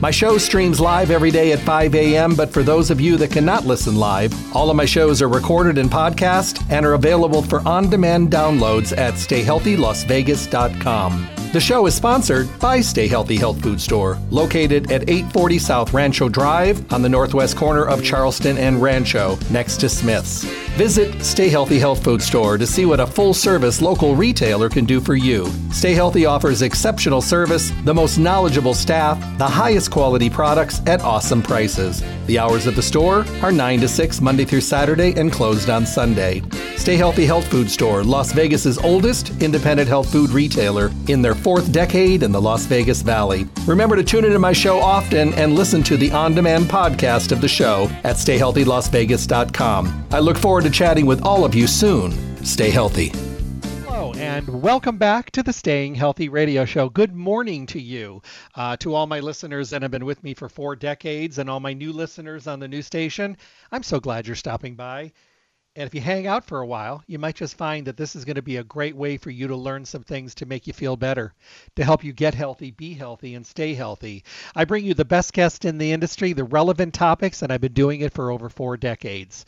My show streams live every day at 5 a.m., but for those of you that cannot listen live, all of my shows are recorded in podcast and are available for on demand downloads at stayhealthylasvegas.com. The show is sponsored by Stay Healthy Health Food Store, located at 840 South Rancho Drive on the northwest corner of Charleston and Rancho, next to Smith's. Visit Stay Healthy Health Food Store to see what a full service local retailer can do for you. Stay Healthy offers exceptional service, the most knowledgeable staff, the highest quality products at awesome prices. The hours at the store are 9 to 6 Monday through Saturday and closed on Sunday. Stay Healthy Health Food Store, Las Vegas's oldest independent health food retailer in their fourth decade in the Las Vegas Valley. Remember to tune into my show often and listen to the on demand podcast of the show at stayhealthylasvegas.com. I look forward to chatting with all of you soon. Stay healthy. And welcome back to the Staying Healthy Radio Show. Good morning to you, uh, to all my listeners that have been with me for four decades, and all my new listeners on the new station. I'm so glad you're stopping by. And if you hang out for a while, you might just find that this is going to be a great way for you to learn some things to make you feel better, to help you get healthy, be healthy, and stay healthy. I bring you the best guests in the industry, the relevant topics, and I've been doing it for over four decades.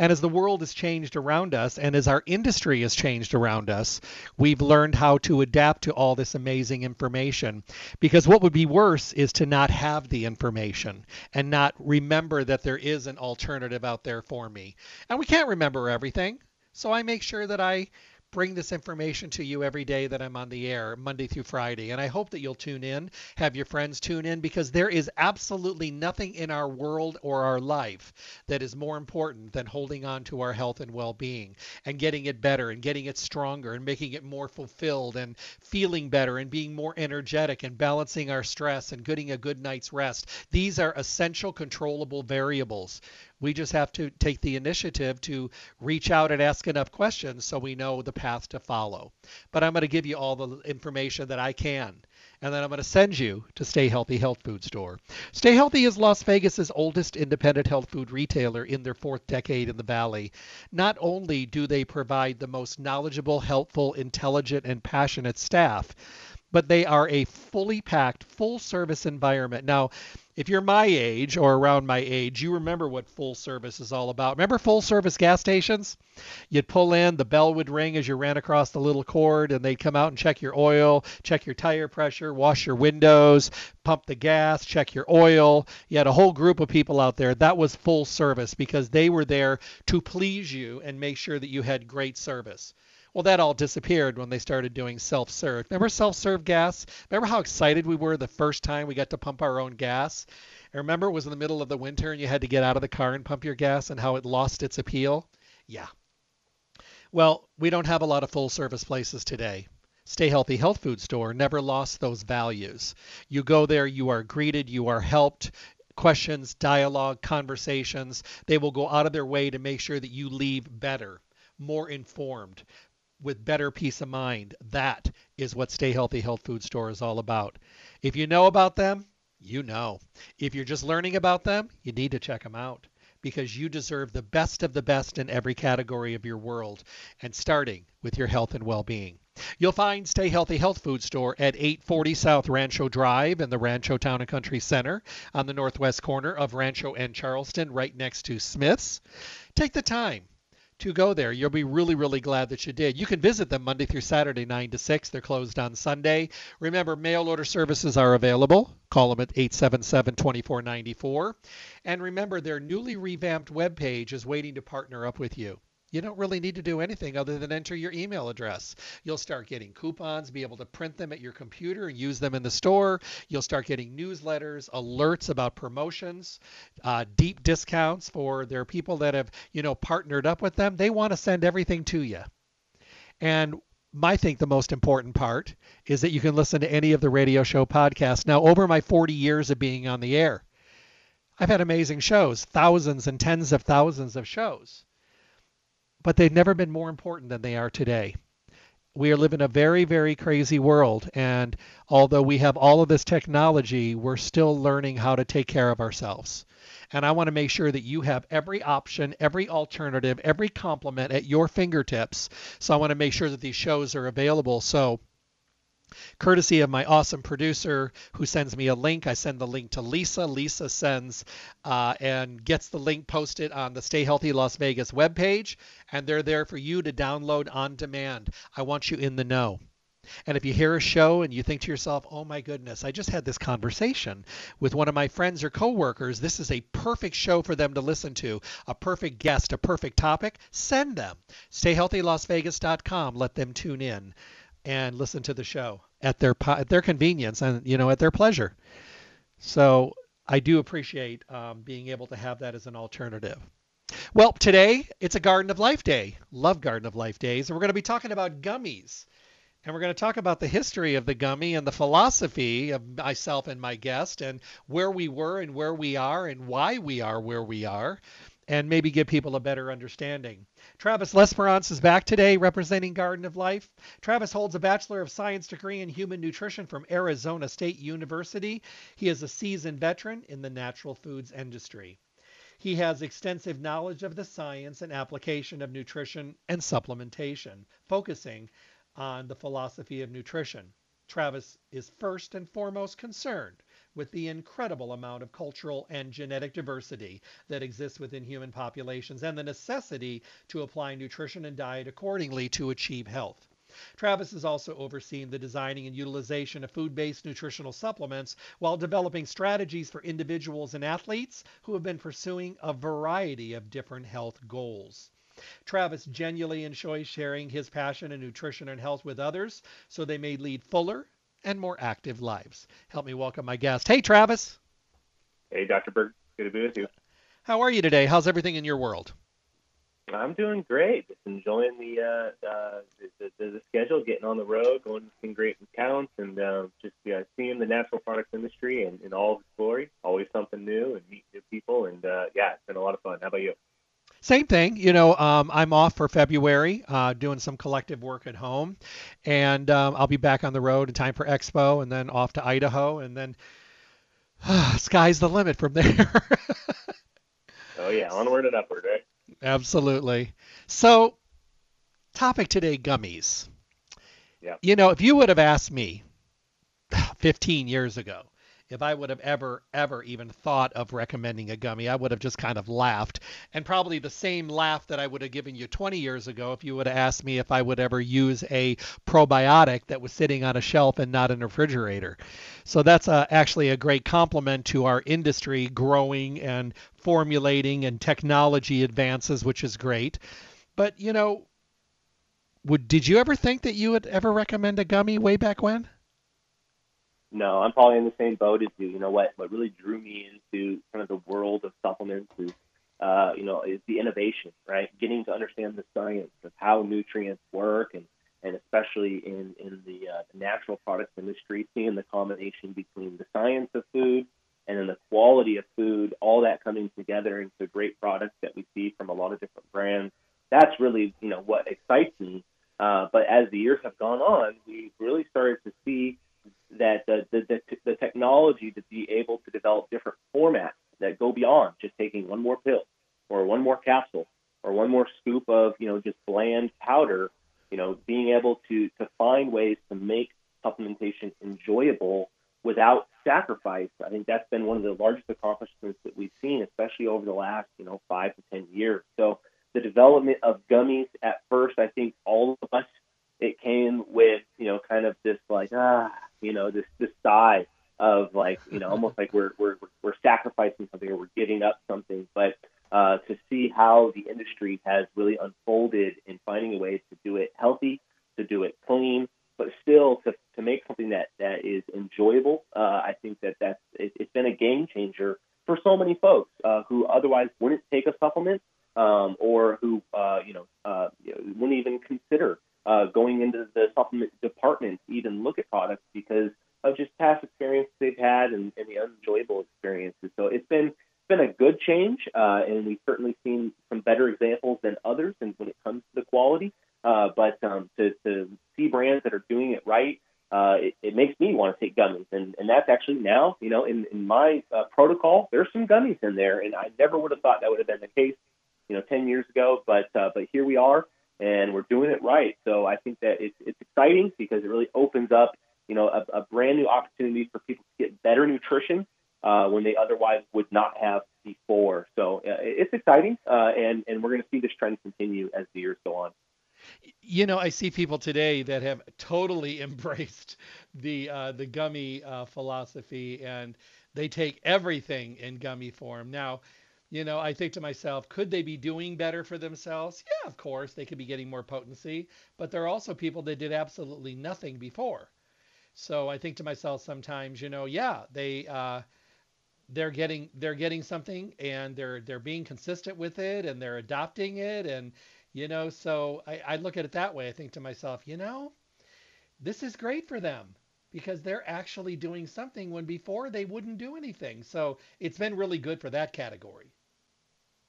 And as the world has changed around us, and as our industry has changed around us, we've learned how to adapt to all this amazing information. Because what would be worse is to not have the information and not remember that there is an alternative out there for me. And we can't remember everything. So I make sure that I bring this information to you every day that I'm on the air, Monday through Friday. And I hope that you'll tune in, have your friends tune in, because there is absolutely nothing in our world or our life that is more important than holding on to our health and well being and getting it better and getting it stronger and making it more fulfilled and feeling better and being more energetic and balancing our stress and getting a good night's rest. These are essential controllable variables. We just have to take the initiative to reach out and ask enough questions so we know the path to follow. But I'm going to give you all the information that I can. And then I'm going to send you to Stay Healthy Health Food Store. Stay Healthy is Las Vegas's oldest independent health food retailer in their fourth decade in the Valley. Not only do they provide the most knowledgeable, helpful, intelligent, and passionate staff, but they are a fully packed, full service environment. Now, if you're my age or around my age, you remember what full service is all about. Remember full service gas stations? You'd pull in, the bell would ring as you ran across the little cord, and they'd come out and check your oil, check your tire pressure, wash your windows, pump the gas, check your oil. You had a whole group of people out there. That was full service because they were there to please you and make sure that you had great service. Well, that all disappeared when they started doing self serve. Remember self serve gas? Remember how excited we were the first time we got to pump our own gas? And remember it was in the middle of the winter and you had to get out of the car and pump your gas and how it lost its appeal? Yeah. Well, we don't have a lot of full service places today. Stay Healthy Health Food Store never lost those values. You go there, you are greeted, you are helped, questions, dialogue, conversations. They will go out of their way to make sure that you leave better, more informed, with better peace of mind. That is what Stay Healthy Health Food Store is all about. If you know about them, you know. If you're just learning about them, you need to check them out because you deserve the best of the best in every category of your world, and starting with your health and well being. You'll find Stay Healthy Health Food Store at 840 South Rancho Drive in the Rancho Town and Country Center on the northwest corner of Rancho and Charleston, right next to Smith's. Take the time to go there. You'll be really, really glad that you did. You can visit them Monday through Saturday, 9 to 6. They're closed on Sunday. Remember, mail order services are available. Call them at 877 2494. And remember, their newly revamped webpage is waiting to partner up with you you don't really need to do anything other than enter your email address. You'll start getting coupons, be able to print them at your computer and use them in the store. You'll start getting newsletters, alerts about promotions, uh, deep discounts for their people that have, you know, partnered up with them. They want to send everything to you. And I think the most important part is that you can listen to any of the radio show podcasts. Now, over my 40 years of being on the air, I've had amazing shows, thousands and tens of thousands of shows, but they've never been more important than they are today. We are living a very, very crazy world, and although we have all of this technology, we're still learning how to take care of ourselves. And I want to make sure that you have every option, every alternative, every complement at your fingertips. So I want to make sure that these shows are available. So courtesy of my awesome producer who sends me a link. I send the link to Lisa. Lisa sends uh, and gets the link posted on the Stay Healthy Las Vegas webpage, and they're there for you to download on demand. I want you in the know. And if you hear a show and you think to yourself, oh my goodness, I just had this conversation with one of my friends or coworkers, this is a perfect show for them to listen to, a perfect guest, a perfect topic, send them. StayHealthyLasVegas.com. Let them tune in and listen to the show at their at their convenience and you know at their pleasure. So I do appreciate um, being able to have that as an alternative. Well, today it's a Garden of Life Day. Love Garden of Life days, and we're going to be talking about gummies. And we're going to talk about the history of the gummy and the philosophy of myself and my guest and where we were and where we are and why we are where we are and maybe give people a better understanding. Travis Lesperance is back today representing Garden of Life. Travis holds a Bachelor of Science degree in Human Nutrition from Arizona State University. He is a seasoned veteran in the natural foods industry. He has extensive knowledge of the science and application of nutrition and supplementation, focusing on the philosophy of nutrition. Travis is first and foremost concerned with the incredible amount of cultural and genetic diversity that exists within human populations and the necessity to apply nutrition and diet accordingly to achieve health. Travis has also overseen the designing and utilization of food based nutritional supplements while developing strategies for individuals and athletes who have been pursuing a variety of different health goals. Travis genuinely enjoys sharing his passion in nutrition and health with others so they may lead fuller and more active lives. Help me welcome my guest. Hey, Travis. Hey, Dr. Berg. Good to be with you. How are you today? How's everything in your world? I'm doing great. Just enjoying the, uh, uh, the, the, the schedule, getting on the road, going to some great accounts, and uh, just yeah, seeing the natural products industry in, in all of its glory. Always something new and meet new people, and uh, yeah, it's been a lot of fun. How about you? Same thing. You know, um, I'm off for February, uh, doing some collective work at home, and um, I'll be back on the road in time for Expo, and then off to Idaho, and then uh, sky's the limit from there. oh yeah, onward and upward, right? Absolutely. So, topic today: gummies. Yeah. You know, if you would have asked me 15 years ago if I would have ever, ever even thought of recommending a gummy, I would have just kind of laughed. And probably the same laugh that I would have given you 20 years ago if you would have asked me if I would ever use a probiotic that was sitting on a shelf and not in a refrigerator. So that's uh, actually a great compliment to our industry growing and formulating and technology advances, which is great. But, you know, would did you ever think that you would ever recommend a gummy way back when? No, I'm probably in the same boat as you. You know what? What really drew me into kind of the world of supplements is, uh, you know, is the innovation, right? Getting to understand the science of how nutrients work, and and especially in in the, uh, natural products industry, seeing the combination between the science of food and then the quality of food, all that coming together into great products that we see from a lot of different brands. That's really, you know, what excites me. Uh, but as the years have gone on, we've really started to see that the, the, the, technology to be able to develop different formats that go beyond just taking one more pill or one more capsule or one more scoop of you know just bland powder you know being able to to find ways to make supplementation enjoyable without sacrifice. I think that's been one of the largest accomplishments that we've seen especially over the last you know five to ten years. So the development of gummies at first i think all of us it came with you know kind of this like ah you know this this sigh of like you know almost like we're we're we're sacrificing something or we're giving up something. But uh, to see how the industry has really unfolded in finding a way to do it healthy to do it clean but still to, to make something that that is enjoyable uh, I think that that's it, it's been a game changer for so many folks uh, who otherwise wouldn't take a supplement um, or who uh, you know uh, wouldn't even consider uh, going into the supplement department to even look at products because of just past experiences they've had and, and the unenjoyable experiences. So it's been it's been a good change, uh, and we've certainly seen some better examples than others and when it comes to the quality. Uh, but um, to, to see brands that are doing it right, uh, it, it makes me want to take gummies, and, and that's actually now, you know, in, in my uh, protocol, there's some gummies in there, and I never would have thought that would have been the case, you know, 10 years ago, but uh, but here we are, and we're doing it right. So I think that it's it's exciting because it really opens up, you know, a, a brand new opportunity for people to get better nutrition uh, when they otherwise would not have before. So uh, it's exciting, uh, and and we're going to see this trend continue as the years go on you know, I see people today that have totally embraced the uh, the gummy uh, philosophy, and they take everything in gummy form. Now, you know, I think to myself, could they be doing better for themselves? Yeah, of course, they could be getting more potency, but there are also people that did absolutely nothing before. So I think to myself sometimes, you know, yeah, they uh, they're getting they're getting something, and they're they're being consistent with it, and they're adopting it, and you know, so I, I look at it that way. I think to myself, you know, this is great for them because they're actually doing something when before they wouldn't do anything. So it's been really good for that category.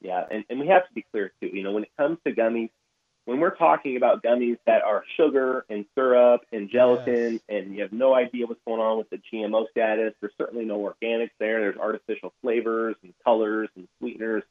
Yeah, and, and we have to be clear too. You know, when it comes to gummies, when we're talking about gummies that are sugar and syrup and gelatin, yes. and you have no idea what's going on with the GMO status, there's certainly no organics there. There's artificial flavors and colors and sweeteners.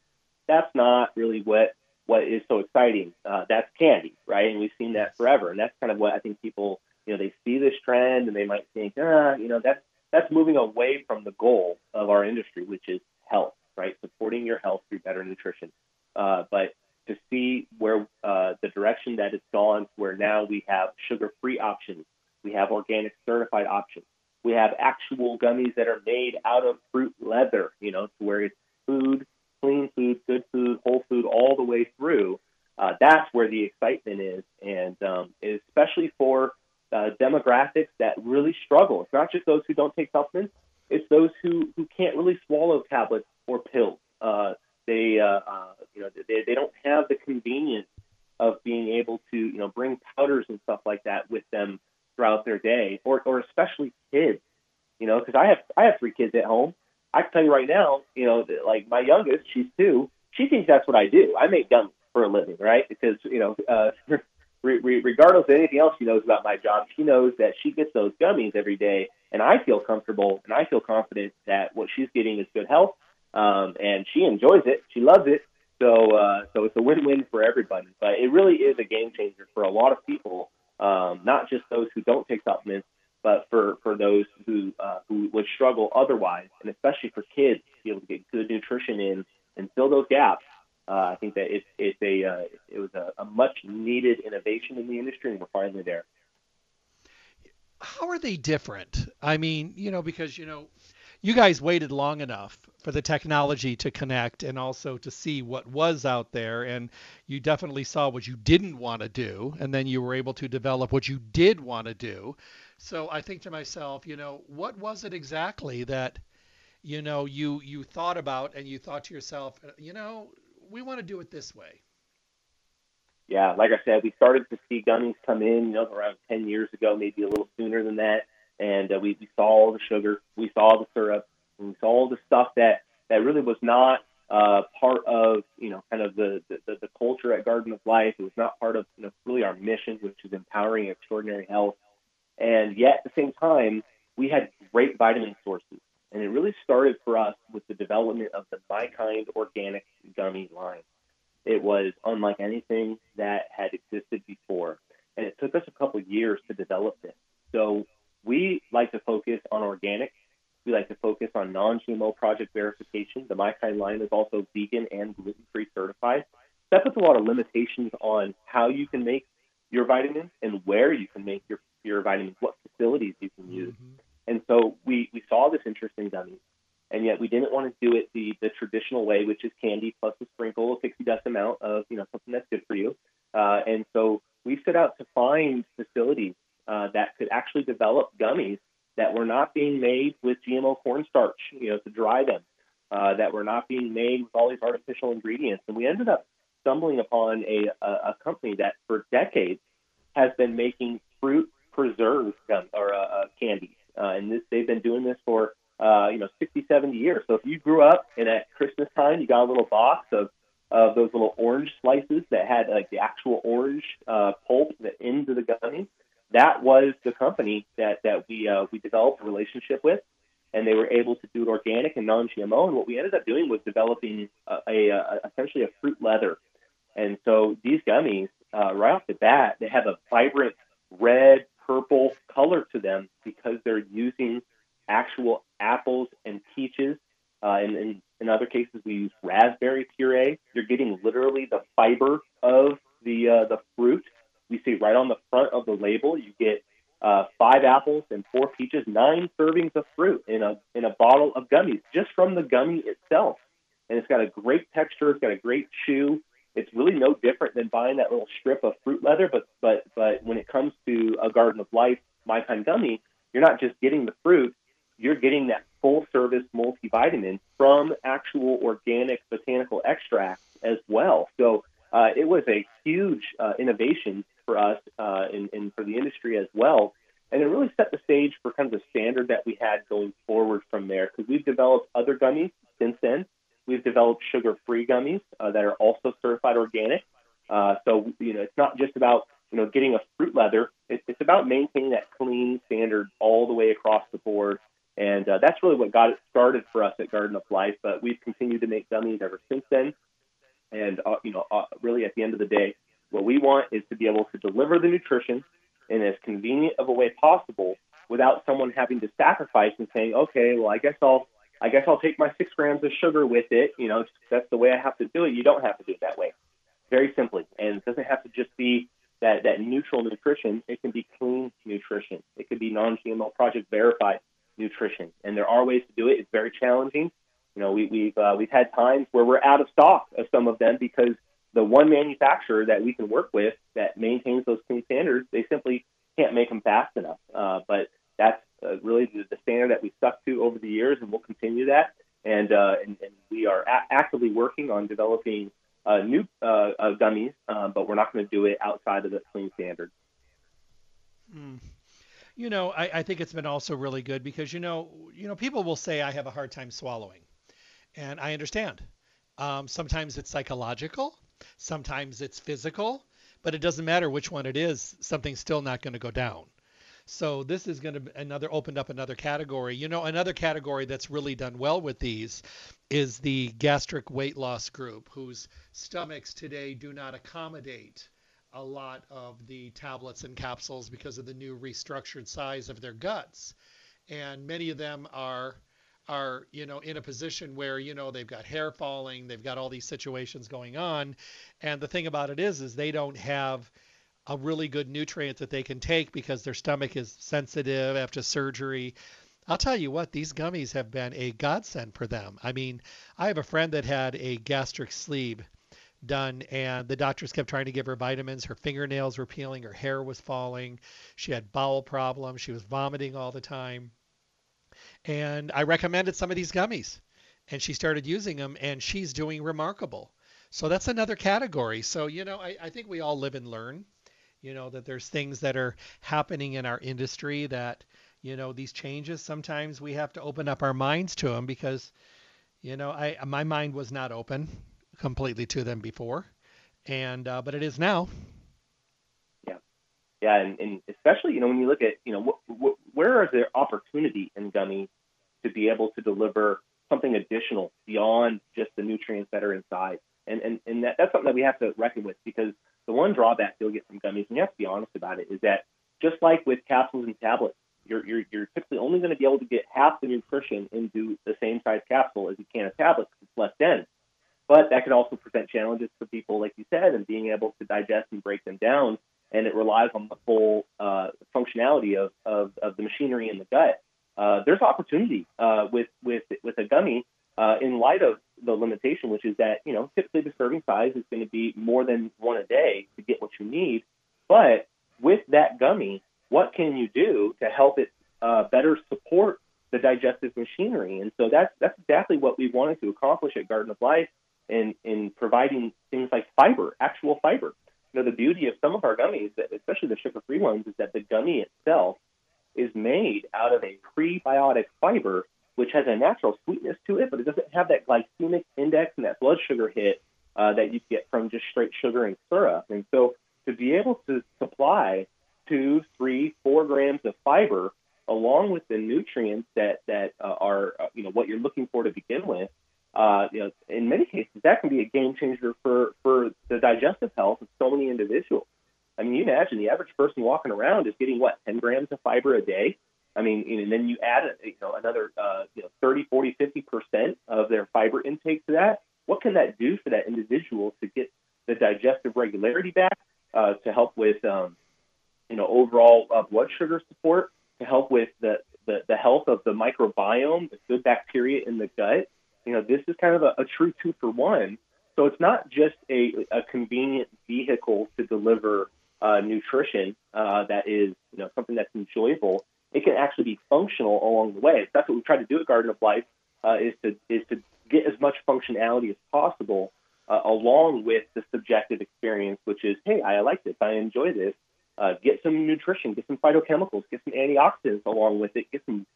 That's not really what what is so exciting. Uh, that's candy, right? And we've seen that forever. And that's kind of what I think people, you know, they see this trend and they might think, ah, you know, that's that's moving away from the goal of our industry, which is health, right? Supporting your health through better nutrition. Uh, but to see where uh, the direction that it's gone, where now we have sugar-free options, we have organic certified options, we have actual gummies that are made out of fruit leather, you know, to where it's food clean food, good food, whole food, all the way through. Uh, that's where the excitement is, and um, especially for uh, demographics that really struggle. It's not just those who don't take supplements; it's those who who can't really swallow tablets or pills. Uh, they, uh, uh, you know, they, they don't have the convenience of being able to, you know, bring powders and stuff like that with them throughout their day, or or especially kids. You know, because I have I have three kids at home, I can tell you right now, you know, like my youngest, she's two. She thinks that's what I do. I make gummies for a living, right? Because you know, uh, re- regardless of anything else she knows about my job, she knows that she gets those gummies every day, and I feel comfortable and I feel confident that what she's getting is good health, um, and she enjoys it. She loves it. So, uh, so it's a win-win for everybody. But it really is a game changer for a lot of people, um, not just those who don't take supplements, but for, for those who uh, who would struggle otherwise, and especially for kids to be able to get good nutrition in and fill those gaps, uh, I think that it's it's a uh, it was a, a much needed innovation in the industry, and we're finally there. How are they different? I mean, you know, because you know, you guys waited long enough for the technology to connect and also to see what was out there and you definitely saw what you didn't want to do and then you were able to develop what you did want to do so I think to myself, you know, what was it exactly that, you know, you you thought about and you thought to yourself, you know, we want to do it this way. Yeah, like I said, we started to see gummies come in, you know, around 10 years ago, maybe a little sooner than that. And uh, we, we saw all the sugar, we saw the syrup, and we saw all the stuff that, that really was not uh, part of, you know, kind of the, the, the culture at Garden of Life. It was not part of, you know, really our mission, which is empowering extraordinary health. And yet at the same time, we had great vitamin sources. And it really started for us with the development of the My Kind organic gummy line. It was unlike anything that had existed before. And it took us a couple years to develop this. So we like to focus on organic. We like to focus on non-GMO project verification. The My Kind line is also vegan and gluten-free certified. That puts a lot of limitations on how you can make your vitamins and where you can make your your vitamins, what facilities you can use. Mm-hmm. And so we, we saw this interest in gummies, and yet we didn't want to do it the, the traditional way, which is candy plus a sprinkle, a pixie dust amount of you know something that's good for you. Uh, and so we set out to find facilities uh, that could actually develop gummies that were not being made with GMO cornstarch, you know, to dry them, uh, that were not being made with all these artificial ingredients. And we ended up stumbling upon a, a, a company that for decades has been making fruit preserved gum or uh, uh, candies, uh, and this they've been doing this for uh, you know, 60, 70 years. So if you grew up and at Christmas time you got a little box of of those little orange slices that had like the actual orange uh, pulp that into the gummy, that was the company that that we uh, we developed a relationship with, and they were able to do it organic and non-GMO. And what we ended up doing was developing a, a, a essentially a fruit leather. And so these gummies, uh, right off the bat, they have a vibrant red, purple color to them because they're using actual apples and peaches. Uh, and, and in other cases, we use raspberry puree. You're getting literally the fiber of the uh, the fruit. We see right on the front of the label, you get uh, five apples and four peaches, nine servings of fruit in a in a bottle of gummies, just from the gummy itself. And it's got a great texture. It's got a great chew. It's really no different than buying that little strip of fruit leather. But but but when it comes to a Garden of Life My gummy, you're not just getting the fruit. You're getting that full service multivitamin from actual organic botanical extracts as well. So uh, it was a huge uh, innovation for us uh, and, and for the industry as well. And it really set the stage for kind of the standard that we had going forward from there because we've developed other gummies since then. We've developed sugar-free gummies uh, that are also certified organic. Uh, so you know, it's not just about you know getting a fruit leather. It's, it's about maintaining that clean standard all the way across the board. And uh, that's really what got it started for us at Garden of Life. But we've continued to make gummies ever since then. And uh, you know, uh, really at the end of the day, what we want is to be able to deliver the nutrition in as convenient of a way possible without someone having to sacrifice and saying, okay, well, I guess I'll, I guess I'll take my six grams of sugar with it. You know, that's the way I have to do it. You don't have to do it that way. Very simply, and it doesn't have to just be that that neutral nutrition. It can be clean nutrition. It could be non-GMO project verified nutrition, and there are ways to do it. It's very challenging. You know, we, we've uh, we've had times where we're out of stock of some of them because the one manufacturer that we can work with that maintains those clean standards, they simply can't make them fast enough. Uh, but that's uh, really the, the, standard that we stuck to over the years, and we'll continue that. And, uh, and, and, we are a- actively working on developing uh, new uh, gummies, uh, but we're not going to do it outside of the clean standard. Mm. You know, I, I think it's been also really good because you know, you know, people will say I have a hard time swallowing, and I understand. Um, sometimes it's psychological, Sometimes it's physical, but it doesn't matter which one it is, something's still not going to go down. So this is going to another opened up another category. You know, another category that's really done well with these is the gastric weight loss group, whose stomachs today do not accommodate a lot of the tablets and capsules because of the new restructured size of their guts. And many of them are are you know in a position where you know they've got hair falling they've got all these situations going on. And the thing about it is is they don't have a really good nutrient that they can take because their stomach is sensitive after surgery. I'll tell you what, these gummies have been a godsend for them. I mean, I have a friend that had a gastric sleeve done and the doctors kept trying to give her vitamins. Her fingernails were peeling her hair was falling. She had bowel problems. She was vomiting all the time and I recommended some of these gummies, and she started using them, and she's doing remarkable. So that's another category. So, you know, I, I think we all live and learn, you know, that there's things that are happening in our industry that, you know, these changes, sometimes we have to open up our minds to them because, you know, I my mind was not open completely to them before, and uh, but it is now. Yeah, and, and especially you know when you look at you know what, what where is there opportunity in gummies to be able to deliver something additional beyond just the nutrients that are inside? And and, and that, that's something that we have to reckon with because the one drawback you'll get from gummies, and you have to be honest about it, is that just like with capsules and tablets, you're, you're, you're typically only going to be able to get half the nutrition into the same size capsule as you can a tablet because it's less dense. But that could also present challenges for people, like you said, and being able to digest and break them down and it relies on the full uh, functionality of, of, of, the machinery in the gut. Uh, there's opportunity uh, with with with a gummy uh, in light of the limitation, which is that you know typically the serving size is going to be more than one a day to get what you need. But with that gummy, what can you do to help it uh, better support the digestive machinery? And so that's that's exactly what we wanted to accomplish at Garden of Life in in providing things like fiber, actual fiber you know, the beauty of some of our gummies, especially the sugar-free ones, is that the gummy itself is made out of a prebiotic fiber, which has a natural sweetness to it, but it doesn't have that glycemic index and that blood sugar hit uh, that you get from just straight sugar and syrup. And so to be able to supply two, three, four grams of fiber along with the nutrients that that uh, are uh, you know what you're looking for to begin with, uh, you know, in many cases that can be a game changer for for the digestive health of so many individuals. I mean, you imagine the average person walking around is getting what 10 grams of fiber a day. I mean, and then you add you know another uh, you know 30, 40, 50 percent of their fiber intake to that. What can that do for that individual to get the digestive regularity back, uh, to help with um, you know overall uh, blood sugar support, to help with the, the the health of the microbiome, the good bacteria in the gut. You know, this is kind of a, a true two for one. So it's not just a, a convenient vehicle to deliver uh, nutrition uh, that is you know something that's enjoyable it can actually be functional along the way. That's what we try to do at Garden of Life uh, is to is to get as much functionality as possible uh, along with the subjective experience, which is, hey, I like this, I enjoy this. Uh, get some nutrition, get some phytochemicals, get some antioxidants along with it, get some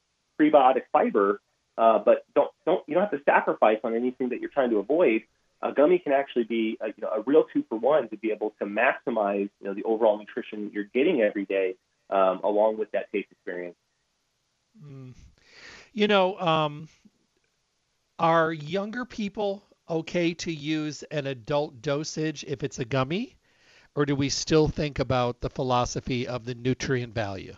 prebiotic fiber, uh, but don't don't you don't have to sacrifice on anything that you're trying to avoid. A gummy can actually be a, you know, a real two for one to be able to maximize you know the overall nutrition you're getting every day um, along with that taste experience. Mm. You know, um, are younger people okay to use an adult dosage if it's a gummy? Or do we still think about the philosophy of the nutrient value?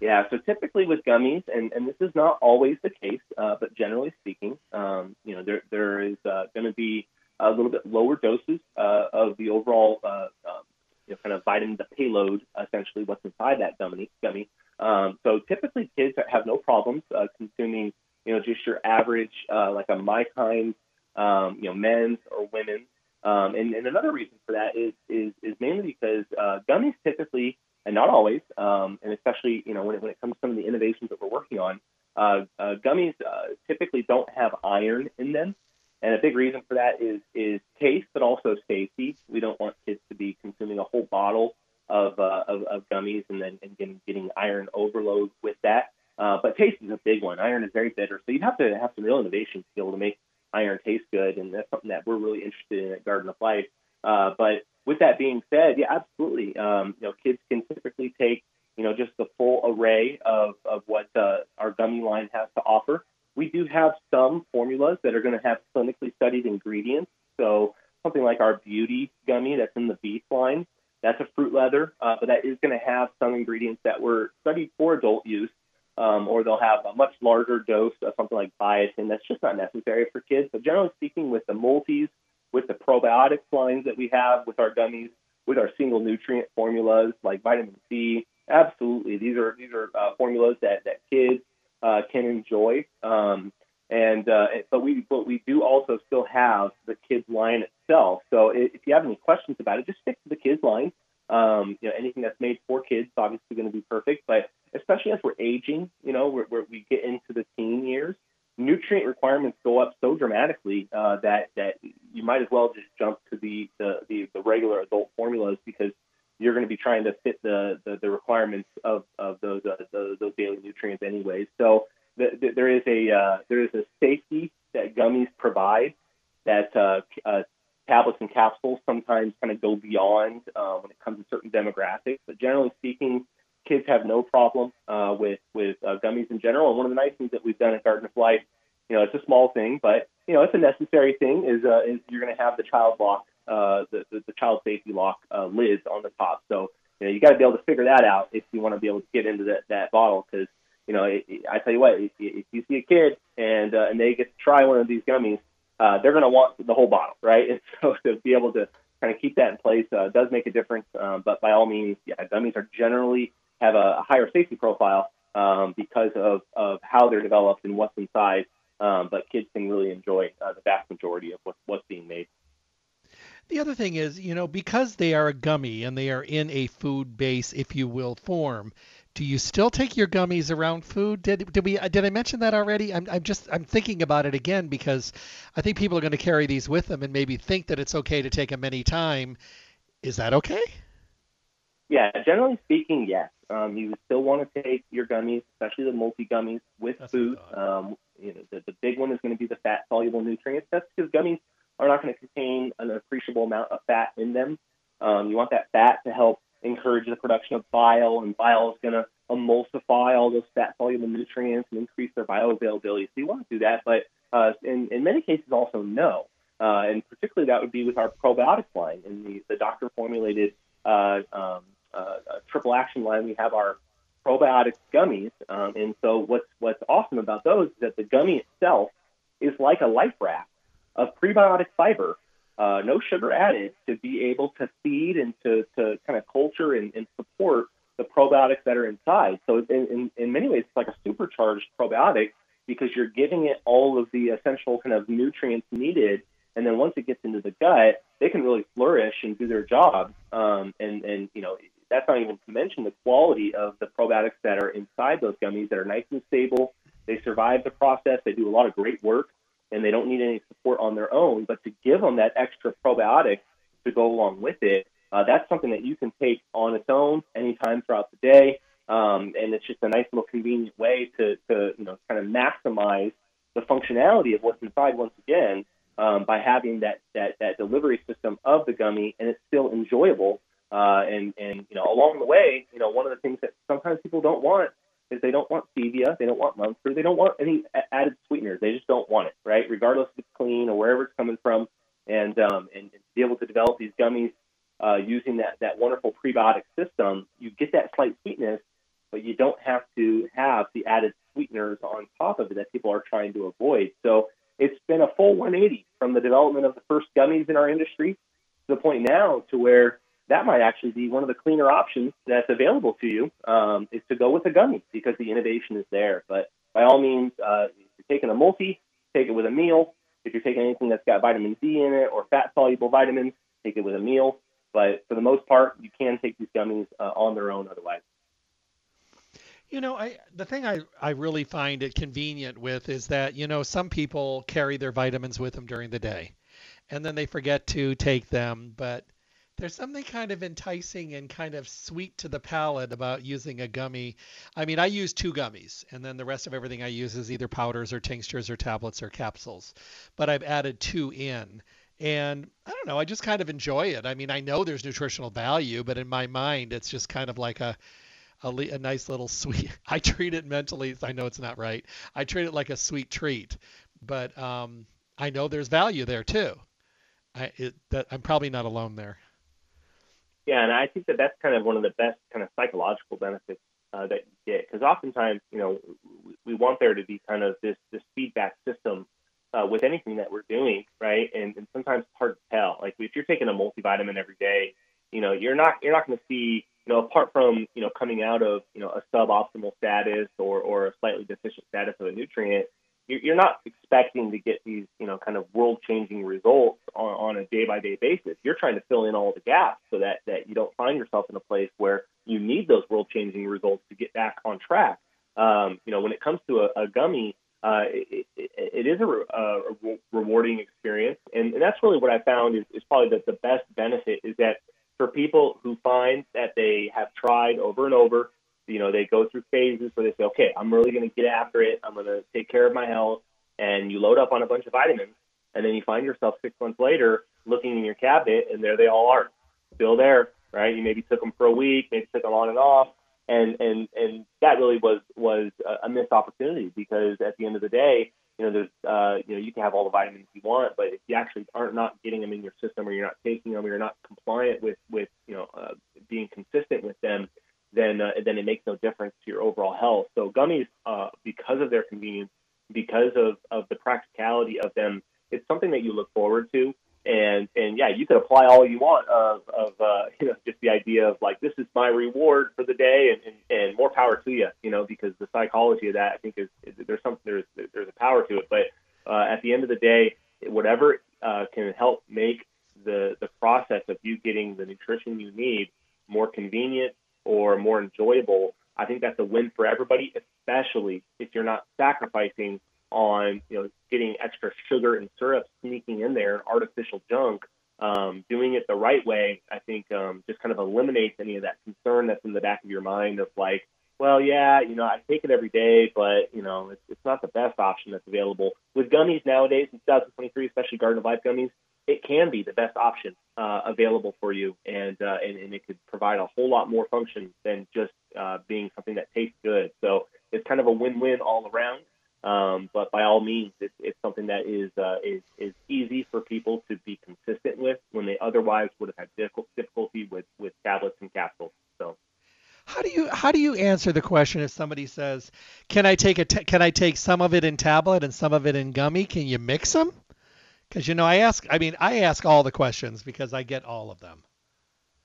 Yeah, so typically with gummies, and, and this is not always the case, uh, but generally speaking, um, you know, there, there is uh, going to be a little bit lower doses uh, of the overall uh, um, you know, kind of vitamin, the payload, essentially what's inside that gummy. gummy. Um, so typically kids have no problems uh, consuming, you know, just your average, uh, like a my kind, um, you know, men's or women's. Um, and, and another reason for that is is, is mainly because uh, gummies typically, and not always, um, and especially you know when it, when it comes to some of the innovations that we're working on, uh, uh, gummies uh, typically don't have iron in them. And a big reason for that is is taste, but also safety. We don't want kids to be consuming a whole bottle of uh, of, of gummies and then and getting, getting iron overload with that. Uh, but taste is a big one. Iron is very bitter, so you have to have some real innovation to be able to make iron taste good, and that's something that we're really interested in at Garden of Life. Uh, but with that being said, yeah, absolutely. Um, you know, kids can typically take you know just the full array of of what uh, our gummy line has to offer. We do have some formulas that are going to have clinically studied ingredients. So something like our beauty gummy that's in the beef line, that's a fruit leather, uh, but that is going to have some ingredients that were studied for adult use, um, or they'll have a much larger dose of something like biotin. That's just not necessary for kids. But generally speaking, with the multis, with the probiotics lines that we have with our gummies, with our single nutrient formulas like vitamin C, absolutely, these are these are uh, formulas that that kids uh, can enjoy. Um, and uh, but we but we do also still have the kids line itself. So if you have any questions about it, just stick to the kids line. Um, you know, anything that's made for kids is obviously going to be perfect. But especially as we're aging, you know, where, where we get into the teen years, nutrient requirements go up so dramatically uh, that that you might as well just jump to the the, the, the regular adult formulas because you're going to be trying to fit the, the, the requirements of, of those, uh, those, those daily nutrients anyways. So the, the, there is a uh, there is a safety that gummies provide that uh, uh, tablets and capsules sometimes kind of go beyond uh, when it comes to certain demographics. But generally speaking, kids have no problem uh, with with uh, gummies in general. And one of the nice things that we've done at Garden of Life, you know, it's a small thing, but you know, it's a necessary thing. Is, uh, is you're going to have the child lock uh, the, the, the child safety lock uh, lids on the top. So you know you got to be able to figure that out if you want to be able to get into that that bottle because you know it, it, I tell you what if, if you see a kid and uh, and they get to try one of these gummies, uh, they're going to want the whole bottle, right? And so to be able to kind of keep that in place uh, does make a difference. Um, but by all means, yeah, gummies are generally have a, higher safety profile um, because of, of how they're developed and what's inside. Um, but kids can really enjoy uh, the vast majority of what, what's being made. The other thing is, you know, because they are a gummy and they are in a food base, if you will, form, do you still take your gummies around food? Did, did we did I mention that already? I'm, I'm just I'm thinking about it again because I think people are going to carry these with them and maybe think that it's okay to take them anytime. Is that okay? Yeah, generally speaking, yes. Um, you still want to take your gummies, especially the multi gummies, with That's food. Um, you know, the, the big one is going to be the fat soluble nutrients. That's because gummies are not going to contain an appreciable amount of fat in them. Um, you want that fat to help encourage the production of bile, and bile is going to emulsify all those fat soluble nutrients and increase their bioavailability. So you want to do that, but uh, in, in many cases, also no. Uh, and particularly that would be with our probiotic line. In the, the doctor formulated uh, um, uh, triple action line, we have our probiotic gummies. Um, and so what's, what's awesome about those is that the gummy itself is like a life raft of prebiotic fiber, uh, no sugar added, to be able to feed and to, to kind of culture and, and support the probiotics that are inside. So in, in, in many ways, it's like a supercharged probiotic because you're giving it all of the essential kind of nutrients needed. And then once it gets into the gut, they can really flourish and do their job. Um, and, and, you know, that's not even to mention the quality of the probiotics that are inside those gummies that are nice and stable. They survive the process. They do a lot of great work and they don't need any support on their own. But to give them that extra probiotic to go along with it, uh, that's something that you can take on its own anytime throughout the day. Um, and it's just a nice little convenient way to, to, you know, kind of maximize the functionality of what's inside once again um, by having that, that, that delivery system of the gummy and it's still enjoyable. Uh, and, and, you know, along the way, you know, one of the things that sometimes people don't want is they don't want stevia, they don't want monster, they don't want any added sweeteners. They just don't want it, right? Regardless if it's clean or wherever it's coming from. And, um, and, and be able to develop these gummies uh, using that, that wonderful prebiotic system, you get that slight sweetness, but you don't have to have the added sweeteners on top of it that people are trying to avoid. So it's been a full 180 from the development of the first gummies in our industry to the point now to where that might actually be one of the cleaner options that's available to you um, is to go with a gummy because the innovation is there. But by all means, uh, if you're taking a multi, take it with a meal. If you're taking anything that's got vitamin D in it or fat soluble vitamins, take it with a meal. But for the most part, you can take these gummies uh, on their own otherwise. You know, I the thing I, I really find it convenient with is that, you know, some people carry their vitamins with them during the day and then they forget to take them, but there's something kind of enticing and kind of sweet to the palate about using a gummy. I mean, I use two gummies, and then the rest of everything I use is either powders or tinctures or tablets or capsules. But I've added two in. And I don't know, I just kind of enjoy it. I mean, I know there's nutritional value, but in my mind, it's just kind of like a a, a, nice little sweet. I treat it mentally. I know it's not right. I treat it like a sweet treat, but um, I know there's value there too. I it, that I'm probably not alone there. Yeah, and I think that that's kind of one of the best kind of psychological benefits uh, that you get because oftentimes, you know, we want there to be kind of this this feedback system uh, with anything that we're doing, right? And, and sometimes it's hard to tell. Like if you're taking a multivitamin every day, you know, you're not you're not going to see you know, apart from you know coming out of you know a suboptimal status or or a slightly deficient status of a nutrient, you're, not expecting to get these you know kind of world changing results on, on a day by day basis. You're trying to fill in all the gaps so that that you don't find yourself in a place where you need those world changing results to get back on track. Um, you know, when it comes to a, a gummy, uh, it, it, it is a, a, rewarding experience, and, and, that's really what I found is, is probably that the best benefit is that for people who find that they have tried over and over, you know, they go through phases where they say, okay, I'm really going to get after it. I'm going to take care of my health. And you load up on a bunch of vitamins. And then you find yourself six months later looking in your cabinet, and there they all are, still there, right? You maybe took them for a week, maybe took them on and off. And, and, and that really was, was a missed opportunity because at the end of the day, you know, there's, uh, you know, you can have all the vitamins you want, but if you actually aren't not getting them in your system, or you're not taking them, or you're not compliant with, with, you know, uh, being consistent with them, then, uh, then it makes no difference to your overall health. So gummies, uh, because of their convenience, because of, of the practicality of them, it's something that you look forward to and and yeah, you could apply all you want of of uh, you know just the idea of like this is my reward for the day, and, and and more power to you, you know, because the psychology of that I think is, is there's some there's there's a power to it, but uh, at the end of the day, whatever uh, can help make the the process of you getting the nutrition you need more convenient or more enjoyable, I think that's a win for everybody, especially if you're not sacrificing on you know getting extra sugar and syrup sneaking in there, artificial junk um, doing it the right way, I think um, just kind of eliminates any of that concern that's in the back of your mind of like, well, yeah, you know, I take it every day, but you know, it's, it's not the best option that's available. With gummies nowadays in 2023, especially Garden of Life gummies, it can be the best option uh, available for you, and, uh, and and it could provide a whole lot more function than just uh, being something that tastes good. So it's kind of a win-win all around. Um, but by all means, it's, it's something that is, uh, is is easy for people to be consistent with when they otherwise would have had difficulty with with tablets and capsules. So. How do you how do you answer the question if somebody says, "Can I take a t- can I take some of it in tablet and some of it in gummy? Can you mix them?" Because you know, I ask. I mean, I ask all the questions because I get all of them.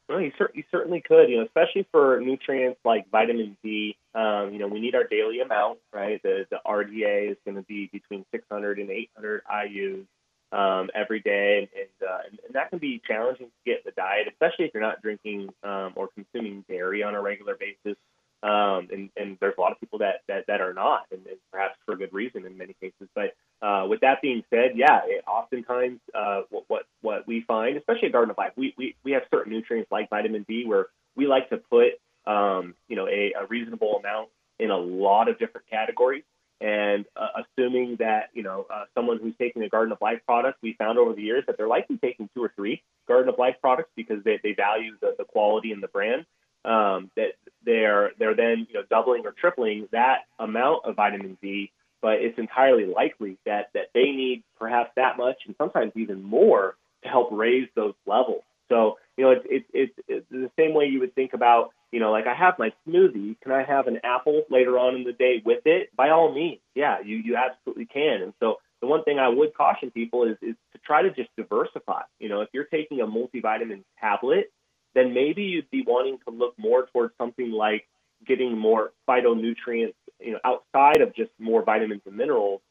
Well, you, cer- you certainly could. You know, especially for nutrients like vitamin D. Um, you know, we need our daily amount, right? The the RDA is going to be between 600 and 800 IU's um, every day, and uh, and that can be challenging to get the diet, especially if you're not drinking um, or consuming dairy on a regular basis. Um, and, and there's a lot of people that, that, that are not, and, and perhaps for a good reason in many cases. But uh, with that being said, yeah, it, oftentimes uh, what, what what we find, especially at Garden of Life, we, we, we have certain nutrients like vitamin D where we like to put um, you know a, a reasonable amount in a lot of different categories. And uh, assuming that you know uh, someone who's taking a Garden of Life product, we found over the years that they're likely taking two or three Garden of Life products because they, they value the, the quality and the brand um, that they're they're then you know doubling or tripling that amount of vitamin D, but it's entirely likely that that they need perhaps that much and sometimes even more to help raise those levels. So you know it's it's it's, the same way you would think about you know like I have my smoothie. Can I have an apple later on in the day with it? By all means, yeah, you you absolutely can. And so the one thing I would caution people is is to try to just diversify. You know, if you're taking a multivitamin tablet then maybe you'd be wanting to look more towards something like getting more phytonutrients, you know, outside of just more vitamins and minerals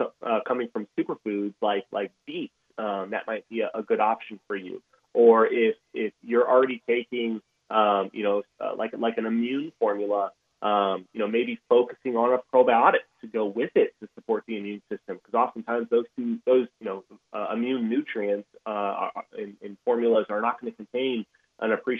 uh, coming from superfoods like like beets. Um, that might be a, a, good option for you. Or if if you're already taking, um, you know, uh, like like an immune formula, um, you know, maybe focusing on a probiotic to go with it to support the immune system, because oftentimes those two those you know uh, immune nutrients uh, are, in, in formulas are not going to contain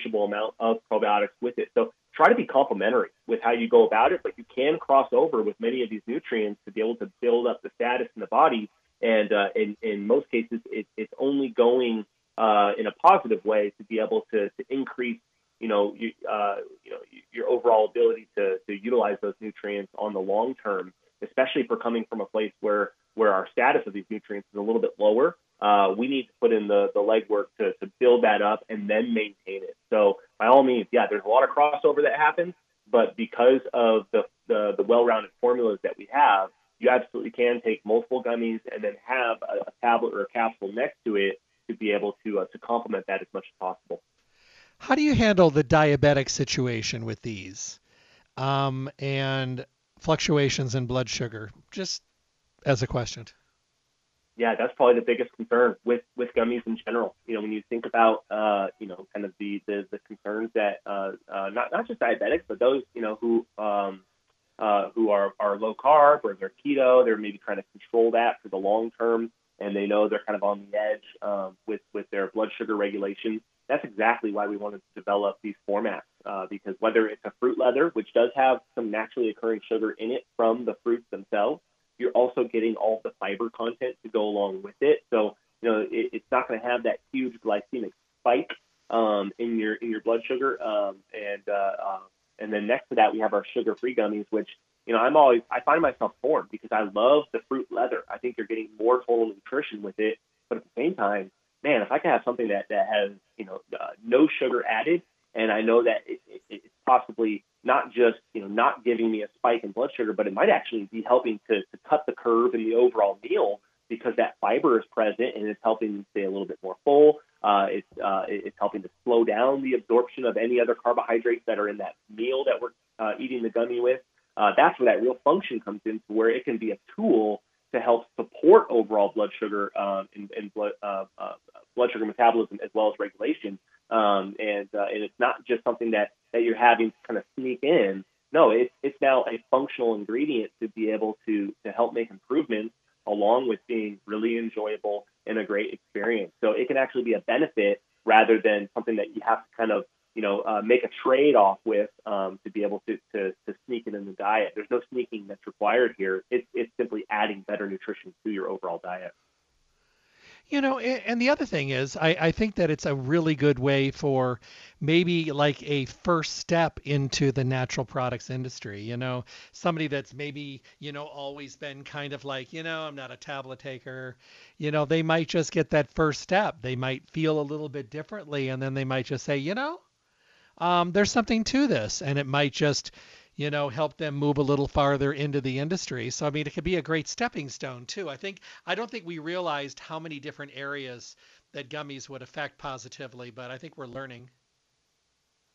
appreciable amount of probiotics with it. So try to be complementary with how you go about it, but you can cross over with many of these nutrients to be able to build up the status in the body. And uh, in, in most cases, it, it's only going uh, in a positive way to be able to, to increase, you know, you, uh, you know, your overall ability to, to utilize those nutrients on the long term, especially for coming from a place where where our status of these nutrients is a little bit lower uh, we need to put in the, the legwork to, to build that up and then maintain it. By all means, yeah, there's a lot of crossover that happens, but because of the, the, the well-rounded formulas that we have, you absolutely can take multiple gummies and then have a, a tablet or a capsule next to it to be able to uh, to complement that as much as possible. How do you handle the diabetic situation with these um, and fluctuations in blood sugar? Just as a question yeah, that's probably the biggest concern with with gummies in general. You know, when you think about uh, you know kind of the the, the concerns that uh, uh, not not just diabetics, but those you know who um, uh, who are are low carb or they're keto, they're maybe trying to control that for the long term, and they know they're kind of on the edge um, with with their blood sugar regulation. That's exactly why we wanted to develop these formats uh, because whether it's a fruit leather, which does have some naturally occurring sugar in it from the fruits themselves you're also getting all the fiber content to go along with it. So, you know, it, it's not going to have that huge glycemic spike um, in your in your blood sugar. Um, and uh, uh, and then next to that, we have our sugar-free gummies, which you know I'm always I find myself torn because I love the fruit leather. I think you're getting more total nutrition with it, but at the same time, man, if I can have something that that has you know uh, no sugar added, and I know that it, it, it's possibly not just you know not giving me a spike in blood sugar, but it might actually be helping to, to cut the curve in the overall meal because that fiber is present and it's helping stay a little bit more full. Uh, it's uh, it's helping to slow down the absorption of any other carbohydrates that are in that meal that we're uh, eating the gummy with. Uh, that's where that real function comes in, to where it can be a tool to help support overall blood sugar um, and, and blood uh, uh, blood sugar metabolism as well as regulation. Um, and uh, and it's not just something that that you're having to kind of sneak in. No, it's it's now a functional ingredient to be able to to help make improvements along with being really enjoyable and a great experience. So it can actually be a benefit rather than something that you have to kind of you know uh, make a trade off with um, to be able to, to to sneak it in the diet. There's no sneaking that's required here. It's it's simply adding better nutrition to your overall diet. You know, and the other thing is, I, I think that it's a really good way for maybe like a first step into the natural products industry. You know, somebody that's maybe, you know, always been kind of like, you know, I'm not a tablet taker. You know, they might just get that first step. They might feel a little bit differently, and then they might just say, you know, um, there's something to this. And it might just, you know, help them move a little farther into the industry. So I mean, it could be a great stepping stone too. I think I don't think we realized how many different areas that gummies would affect positively, but I think we're learning.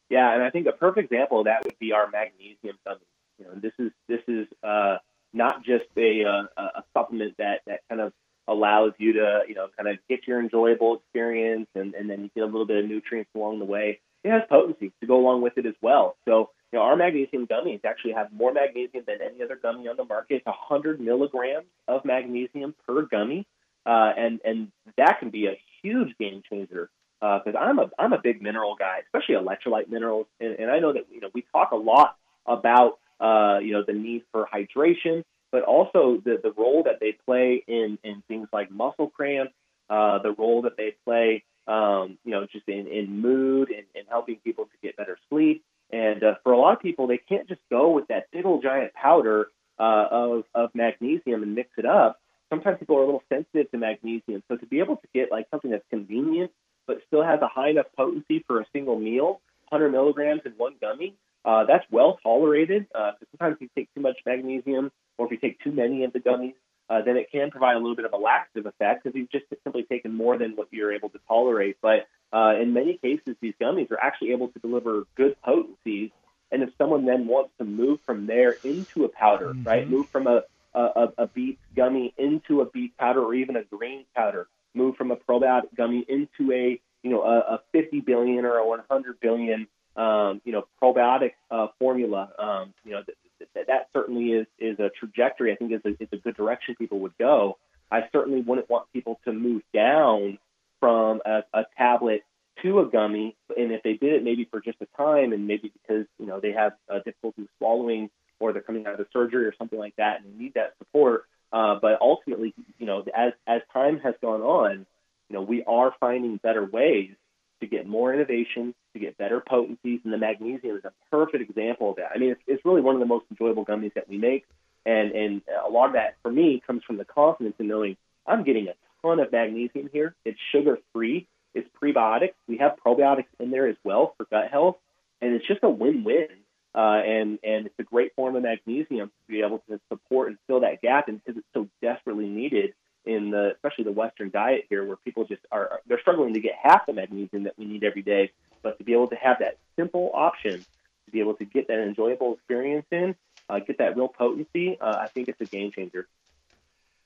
Yeah, and I think a perfect example of that would be our magnesium gummies. You know, this is this is uh, not just a, uh, a, a supplement that that kind of allows you to you know kind of get your enjoyable experience and, and then you get a little bit of nutrients along the way. It has potency to go along with it as well. So you know, our magnesium gummies actually have more magnesium than any other gummy on the market. It's 100 milligrams of magnesium per gummy, uh, and and that can be a huge game changer. Because uh, I'm a I'm a big mineral guy, especially electrolyte minerals, and, and I know that you know we talk a lot about uh, you know the need for hydration, but also the the role that they play in in things like muscle cramps, uh, the role that they play um, you know just in in mood and, and helping people to get better sleep. And uh, for a lot of people, they can't just go with that big old giant powder uh, of, of magnesium and mix it up. Sometimes people are a little sensitive to magnesium. So to be able to get like something that's convenient but still has a high enough potency for a single meal, 100 milligrams in one gummy, uh, that's well tolerated. Uh, sometimes you take too much magnesium or if you take too many of the gummies, uh, then it can provide a little bit of a laxative effect because you've just simply taken more than what you're able to tolerate. But uh, in many cases, these gummies are actually able to deliver good potencies. And if someone then wants to move from there into a powder, mm-hmm. right, move from a, a, a beet gummy into a beet powder or even a green powder, move from a probiotic gummy into a you know a, a 50 billion or a 100 billion um, you know probiotic uh, formula, um, you know th- that certainly is is a trajectory. I think is a, is a good direction people would go. I certainly wouldn't want people to move down from a, a tablet to a gummy, and if they did it maybe for just a time, and maybe because you know they have uh, difficulty swallowing or they're coming out of surgery or something like that, and need that support. Uh, but ultimately, you know, as as time has gone on, you know, we are finding better ways to get more innovation, to get better potencies, and the magnesium is a perfect example of that. I mean, it's, it's really one of the most enjoyable gummies that we make, and and a lot of that for me comes from the confidence in knowing I'm getting a ton of magnesium here. It's sugar free. It's prebiotics. We have probiotics in there as well for gut health, and it's just a win-win. Uh, and and it's a great form of magnesium to be able to support and fill that gap, and because it's so desperately needed in the especially the Western diet here, where people just are they're struggling to get half the magnesium that we need every day. But to be able to have that simple option to be able to get that enjoyable experience in, uh, get that real potency, uh, I think it's a game changer.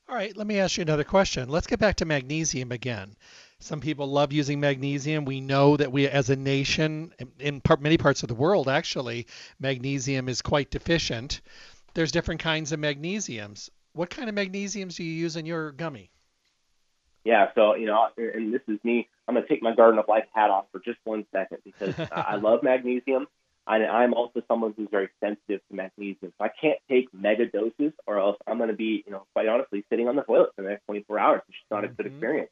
All right, let me ask you another question. Let's get back to magnesium again. Some people love using magnesium. We know that we, as a nation, in part, many parts of the world, actually, magnesium is quite deficient. There's different kinds of magnesiums what kind of magnesiums do you use in your gummy? Yeah, so you know, and this is me. I'm gonna take my Garden of Life hat off for just one second because I love magnesium. I, I'm also someone who's very sensitive to magnesium, so I can't take mega doses, or else I'm gonna be, you know, quite honestly, sitting on the toilet for the next 24 hours, which is not mm-hmm. a good mm-hmm. experience.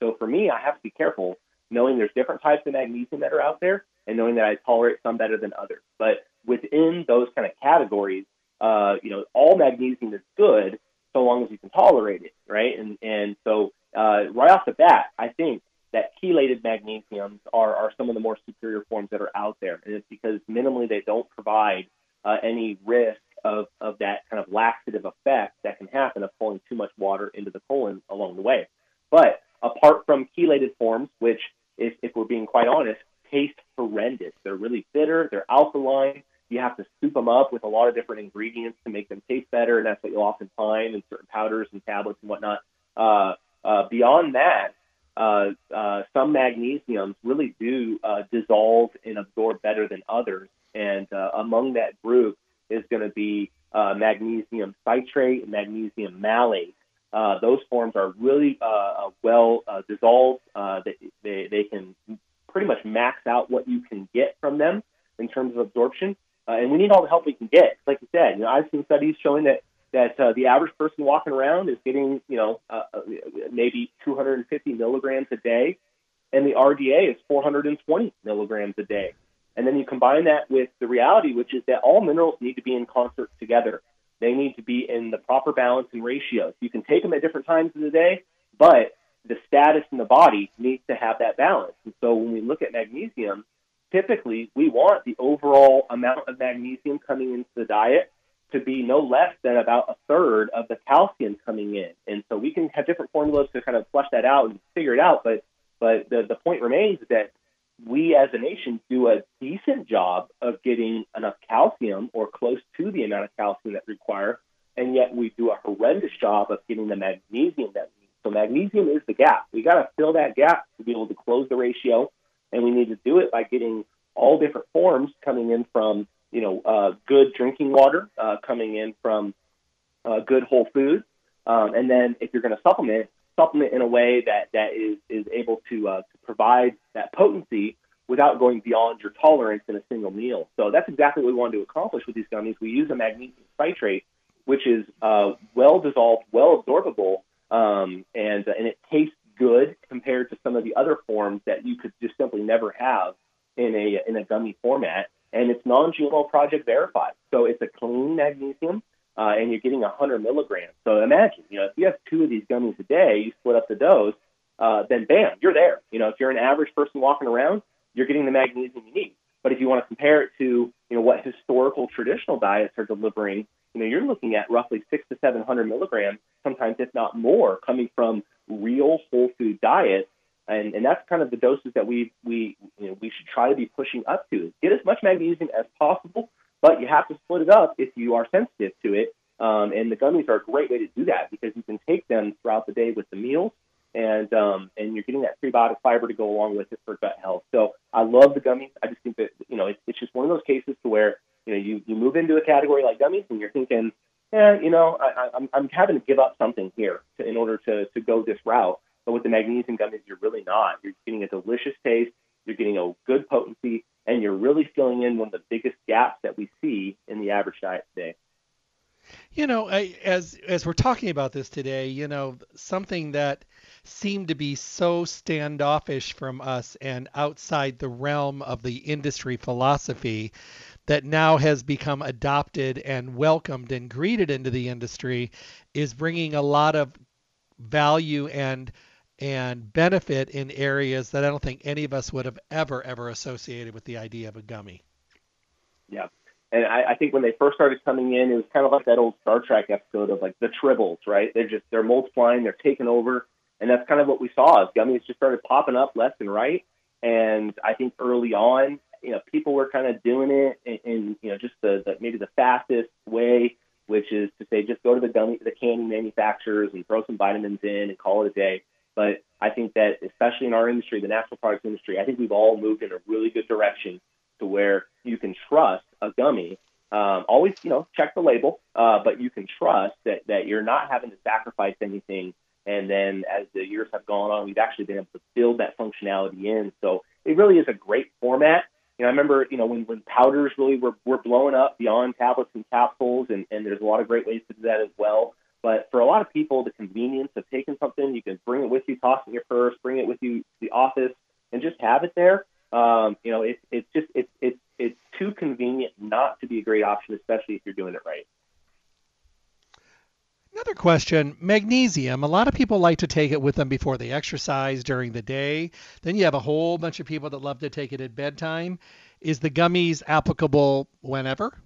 So for me, I have to be careful, knowing there's different types of magnesium that are out there, and knowing that I tolerate some better than others. But within those kind of categories, uh, you know, all magnesium is good so long as you can tolerate it, right? And and so uh, right off the bat, I think that chelated magnesiums are, are some of the more superior forms that are out there, and it's because minimally they don't provide uh, any risk of, of that kind of laxative effect that can happen of pulling too much water into the colon along the way. But apart from chelated forms, which, if, if we're being quite honest, taste horrendous. They're really bitter, they're alkaline, you have to soup them up with a lot of different ingredients to make them taste better, and that's what you'll often find in certain powders and tablets and whatnot. Uh, uh, beyond that, uh, uh, some magnesiums really do uh, dissolve and absorb better than others, and uh, among that group is going to be uh, magnesium citrate and magnesium malate. uh, those forms are really uh, uh well uh, dissolved. Uh, they, they, they can pretty much max out what you can get from them in terms of absorption. Uh, and we need all the help we can get. Like you said, you know, I've seen studies showing that that uh, the average person walking around is getting, you know, uh, maybe 250 milligrams a day, and the RDA is 420 milligrams a day. And then you combine that with the reality, which is that all minerals need to be in concert together. They need to be in the proper balance and ratios. You can take them at different times of the day, but the status in the body needs to have that balance. And so when we look at magnesium, typically we want the overall amount of magnesium coming into the diet to be no less than about a third of the calcium coming in. And so we can have different formulas to kind of flush that out and figure it out. But but the, the point remains that we as a nation do a decent job of getting enough calcium or close to the amount of calcium that we require, and yet we do a horrendous job of getting the magnesium that we need. So magnesium is the gap. We got to fill that gap to be able to close the ratio, and we need to do it by getting all different forms coming in from you know uh, good drinking water, uh, coming in from uh, good whole foods, um, and then if you're going to supplement, supplement in a way that that is is able to uh, to provide that potency without going beyond your tolerance in a single meal. So that's exactly what we wanted to accomplish with these gummies. We use a magnesium citrate, which is uh, well dissolved, well absorbable, um, and uh, and it tastes good compared to some of the other forms that you could just simply never have in a in a gummy format. And it's non-GMO project verified, so it's a clean magnesium uh, and you're getting 100 milligrams. So imagine, you know, if you have two of these gummies a day, you split up the dose, uh, then bam, you're there. You know, if you're an average person walking around, you're getting the magnesium you need. But if you want to compare it to, you know, what historical traditional diets are delivering, you know, you're looking at roughly six to 700 milligrams, sometimes if not more, coming from real whole food diets. And, and that's kind of the doses that we we you know, we should try to be pushing up to. Get as much magnesium as possible but you have to split it up if you are sensitive to it. Um, and the gummies are a great way to do that because you can take them throughout the day with the meals, and um, and you're getting that prebiotic fiber to go along with it for gut health. So I love the gummies. I just think that you know it's, it's just one of those cases to where you know you you move into a category like gummies and you're thinking, yeah, you know, I, I'm I'm having to give up something here to, in order to to go this route. But with the magnesium gummies, you're really not. You're getting a delicious taste. You're getting a good potency, and you're really filling in one of the biggest gaps that we see in the average diet today. You know, I, as as we're talking about this today, you know, something that seemed to be so standoffish from us and outside the realm of the industry philosophy that now has become adopted and welcomed and greeted into the industry is bringing a lot of value and and benefit in areas that I don't think any of us would have ever, ever associated with the idea of a gummy. Yeah. And I, I think when they first started coming in, it was kind of like that old Star Trek episode of like the tribbles, right? They're just, they're multiplying, they're taking over. And that's kind of what we saw as gummies just started popping up left and right. And I think early on, you know, people were kind of doing it in, in you know, just the, the maybe the fastest way, which is to say, just go to the gummy, the candy manufacturers and throw some vitamins in and call it a day. But I think that, especially in our industry, the natural products industry, I think we've all moved in a really good direction to where you can trust a gummy. Um, always, you know, check the label, uh, but you can trust that, that you're not having to sacrifice anything. And then as the years have gone on, we've actually been able to build that functionality in. So it really is a great format. You know, I remember, you know, when, when powders really were, were blowing up beyond tablets and capsules, and, and there's a lot of great ways to do that as well. But for a lot of people, the convenience of taking something, you can bring it with you, toss it in your purse, bring it with you to the office, and just have it there. Um, you know, it's it's just it's it's it's too convenient not to be a great option, especially if you're doing it right. Another question magnesium. A lot of people like to take it with them before they exercise during the day. Then you have a whole bunch of people that love to take it at bedtime. Is the gummies applicable whenever?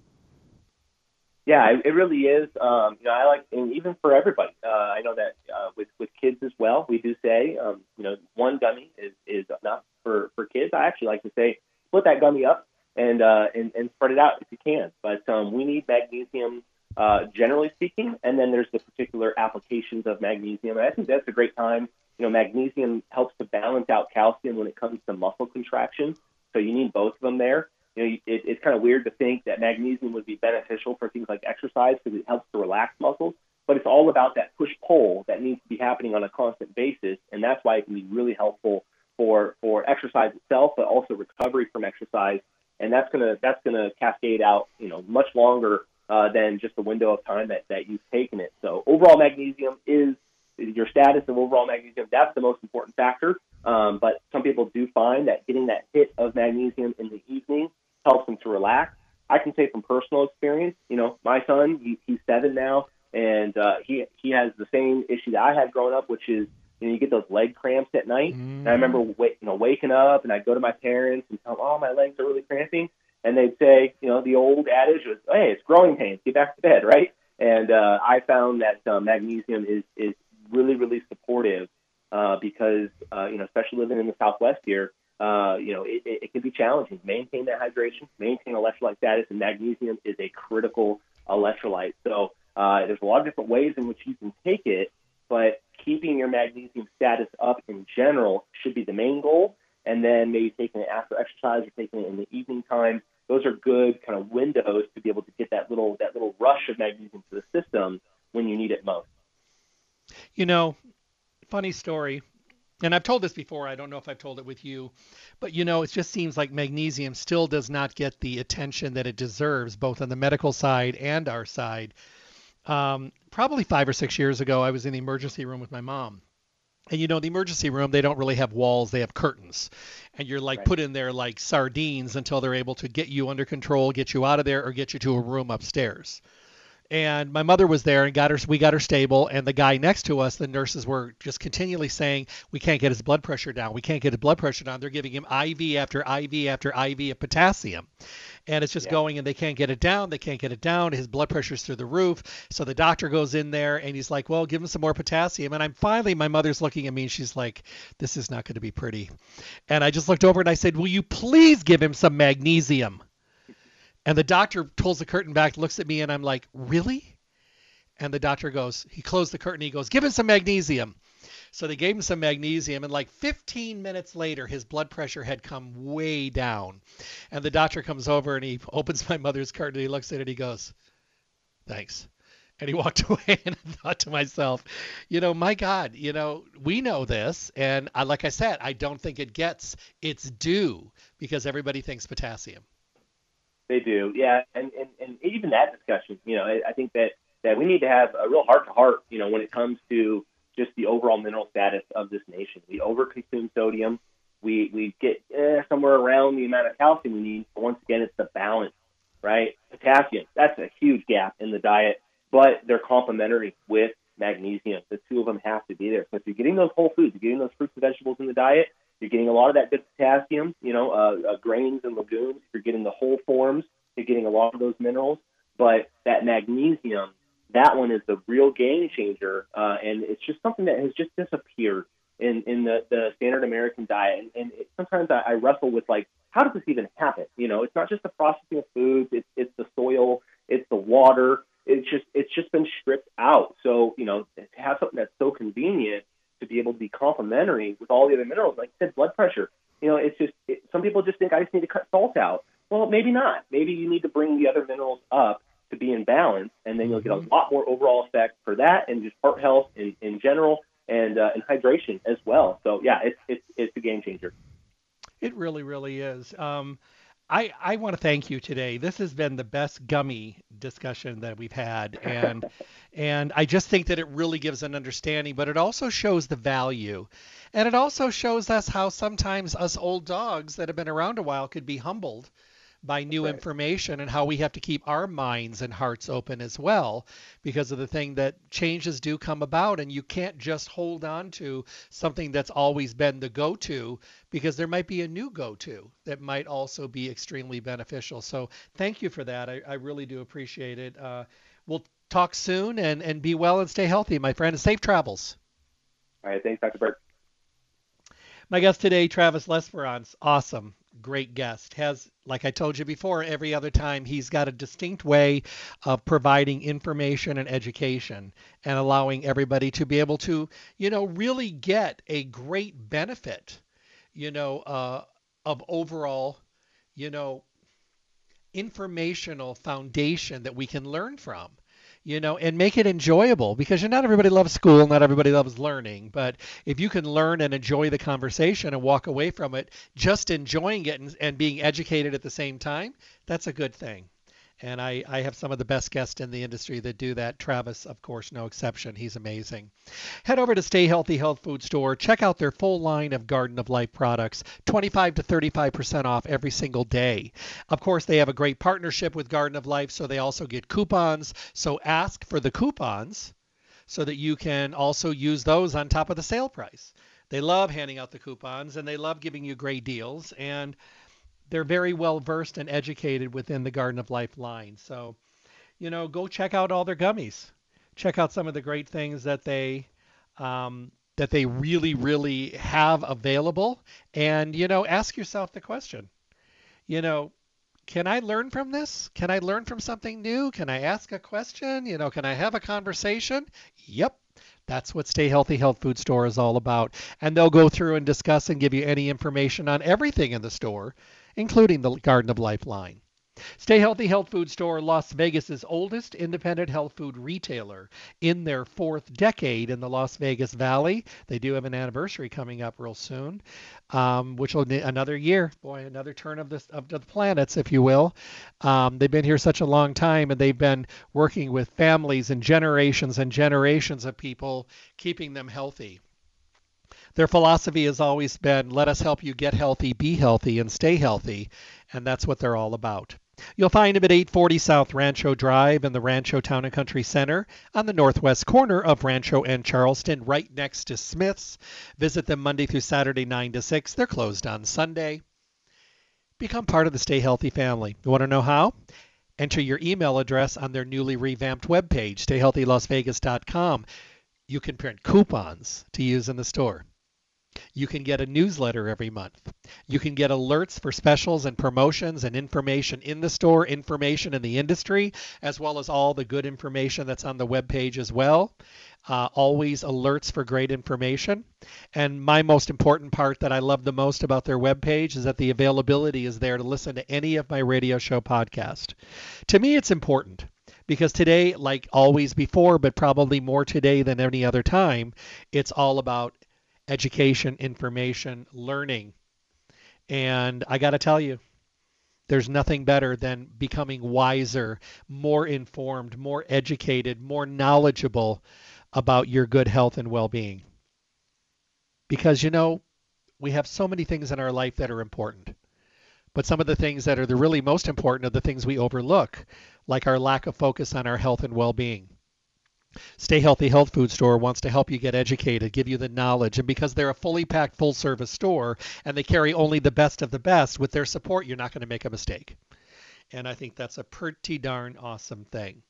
Yeah, it, it really is. Um, you know, I like, and even for everybody. Uh, I know that uh, with with kids as well, we do say, um, you know, one gummy is is enough for for kids. I actually like to say, split that gummy up and uh, and, and spread it out if you can. But um, we need magnesium, uh, generally speaking, and then there's the particular applications of magnesium. And I think that's a great time. You know, magnesium helps to balance out calcium when it comes to muscle contraction. So you need both of them there you know, it, it's kind of weird to think that magnesium would be beneficial for things like exercise because it helps to relax muscles, but it's all about that push pull that needs to be happening on a constant basis, and that's why it can be really helpful for for exercise itself, but also recovery from exercise, and that's gonna that's gonna cascade out, you know, much longer uh, than just the window of time that that you've taken it. So overall magnesium is your status of overall magnesium. That's the most important factor. Um, but some people do find that getting that hit of magnesium in the evening helps them to relax. I can say from personal experience, you know, my son, he, he's seven now, and uh, he he has the same issue that I had growing up, which is you know you get those leg cramps at night. Mm. And I remember wait, you know waking up and I'd go to my parents and tell them, oh my legs are really cramping, and they'd say, you know, the old adage was, hey, it's growing pains, get back to bed, right? And uh, I found that uh, magnesium is is really really supportive uh, because uh, you know especially living in the Southwest here uh, you know, it, it, can be challenging. Maintain that hydration, maintain electrolyte status, and magnesium is a critical electrolyte. So uh, there's a lot of different ways in which you can take it, but keeping your magnesium status up in general should be the main goal. And then maybe taking it after exercise or taking it in the evening time. Those are good kind of windows to be able to get that little that little rush of magnesium to the system when you need it most. You know, funny story and I've told this before. I don't know if I've told it with you, but you know, it just seems like magnesium still does not get the attention that it deserves, both on the medical side and our side. Um, probably five or six years ago, I was in the emergency room with my mom. And you know, the emergency room, they don't really have walls, they have curtains. And you're like right. put in there like sardines until they're able to get you under control, get you out of there, or get you to a room upstairs and my mother was there and got her we got her stable and the guy next to us the nurses were just continually saying we can't get his blood pressure down. We can't get his blood pressure down. They're giving him iv after iv after iv of potassium. And it's just yeah. going and they can't get it down they can't get it down his blood pressure's through the roof. So the doctor goes in there and he's like well give him some more potassium. And i'm finally my mother's looking at me and she's like this is not going to be pretty. And i just looked over and i said will you please give him some magnesium and the doctor pulls the curtain back, looks at me, and I'm like, really? And the doctor goes, he closed the curtain. He goes, give him some magnesium. So they gave him some magnesium, and like 15 minutes later, his blood pressure had come way down. And the doctor comes over and he opens my mother's curtain. And he looks at it. And he goes, "Thanks," and he walked away. And I thought to myself, you know, my God, you know, we know this, and I, like I said, I don't think it gets its due because everybody thinks potassium. They do, yeah, and, and and even that discussion, you know, I, I think that that we need to have a real heart to heart, you know, when it comes to just the overall mineral status of this nation. We overconsume sodium. We we get eh, somewhere around the amount of calcium we need. But once again, it's the balance, right? Potassium, that's a huge gap in the diet, but they're complementary with magnesium. The two of them have to be there. So if you're getting those whole foods, you're getting those fruits and vegetables in the diet, you're getting a lot of that good potassium, you know, uh, uh, grains and legumes. You're getting the whole forms. You're getting a lot of those minerals. But that magnesium, that one is the real game changer. Uh, and it's just something that has just disappeared in, in the, the standard American diet. And, and it, sometimes I, I wrestle with, like, how does this even happen? You know, it's not just the processing of foods, it's, it's the soil, it's the water. It's just it's just been stripped out. So you know, to have something that's so convenient to be able to be complementary with all the other minerals. Like I said, blood pressure. You know, it's just it, some people just think I just need to cut salt out. Well, maybe not. Maybe you need to bring the other minerals up to be in balance, and then you'll get a mm-hmm. lot more overall effect for that, and just heart health in, in general, and uh, and hydration as well. So yeah, it's it's it's a game changer. It really, really is. Um, I, I want to thank you today. This has been the best gummy discussion that we've had, and and I just think that it really gives an understanding, but it also shows the value, and it also shows us how sometimes us old dogs that have been around a while could be humbled by new right. information and how we have to keep our minds and hearts open as well because of the thing that changes do come about and you can't just hold on to something that's always been the go-to because there might be a new go-to that might also be extremely beneficial. So thank you for that. I, I really do appreciate it. Uh, we'll talk soon and, and be well and stay healthy my friend and safe travels. All right. Thanks dr burke. My guest today travis lesperance awesome great guest. Has, like I told you before, every other time, he's got a distinct way of providing information and education and allowing everybody to be able to, you know, really get a great benefit, you know, uh, of overall, you know, informational foundation that we can learn from you know, and make it enjoyable because not everybody loves school, not everybody loves learning, but if you can learn and enjoy the conversation and walk away from it just enjoying it and, and being educated at the same time, that's a good thing. And I, I have some of the best guests in the industry that do that. Travis, of course, no exception. He's amazing. Head over to Stay Healthy Health Food Store. Check out their full line of Garden of Life products, 25 to 35% off every single day. Of course, they have a great partnership with Garden of Life, so they also get coupons. So ask for the coupons so that you can also use those on top of the sale price. They love handing out the coupons and they love giving you great deals. And they're very well versed and educated within the Garden of Life line. So, you know, go check out all their gummies. Check out some of the great things that they um, that they really, really have available, and you know, ask yourself the question. You know, can I learn from this? Can I learn from something new? Can I ask a question? You know, can I have a conversation? Yep. That's what Stay Healthy Health Food Store is all about. And they'll go through and discuss and give you any information on everything in the store including the Garden of Life line. Stay Healthy Health Food Store, Las Vegas's oldest independent health food retailer in their fourth decade in the Las Vegas Valley. They do have an anniversary coming up real soon, um, which will be another year, boy, another turn of the of the planets, if you will. Um, they've been here such a long time, and they've been working with families and generations and generations of people, keeping them healthy. Their philosophy has always been let us help you get healthy, be healthy, and stay healthy. And that's what they're all about. You'll find them at 840 South Rancho Drive in the Rancho Town and Country Center on the northwest corner of Rancho and Charleston, right next to Smith's. Visit them Monday through Saturday, 9 to 6. They're closed on Sunday. Become part of the Stay Healthy family. You want to know how? Enter your email address on their newly revamped webpage, stayhealthylasvegas.com. You can print coupons to use in the store. You can get a newsletter every month. You can get alerts for specials and promotions and information in the store, information in the industry, as well as all the good information that's on the web page as well. Uh, always alerts for great information. And my most important part that I love the most about their web page is that the availability is there to listen to any of my radio show podcast. To me, it's important because today, like always before, but probably more today than any other time, it's all about education, information, learning. And I got to tell you, there's nothing better than becoming wiser, more informed, more educated, more knowledgeable about your good health and well being. Because, you know, we have so many things in our life that are important. But some of the things that are the really most important are the things we overlook, like our lack of focus on our health and well being. Stay Healthy Health Food Store wants to help you get educated, give you the knowledge, and because they're a fully packed, full service store and they carry only the best of the best, with their support, you're not going to make a mistake. And I think that's a pretty darn awesome thing.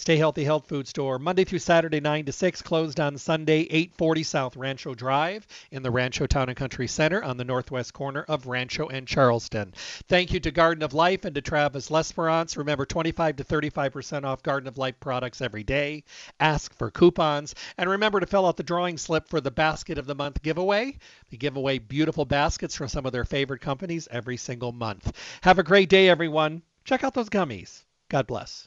Stay Healthy Health Food Store, Monday through Saturday, 9 to 6, closed on Sunday, 840 South Rancho Drive in the Rancho Town and Country Center on the northwest corner of Rancho and Charleston. Thank you to Garden of Life and to Travis Lesperance. Remember, 25 to 35% off Garden of Life products every day. Ask for coupons. And remember to fill out the drawing slip for the Basket of the Month giveaway. They give away beautiful baskets from some of their favorite companies every single month. Have a great day, everyone. Check out those gummies. God bless.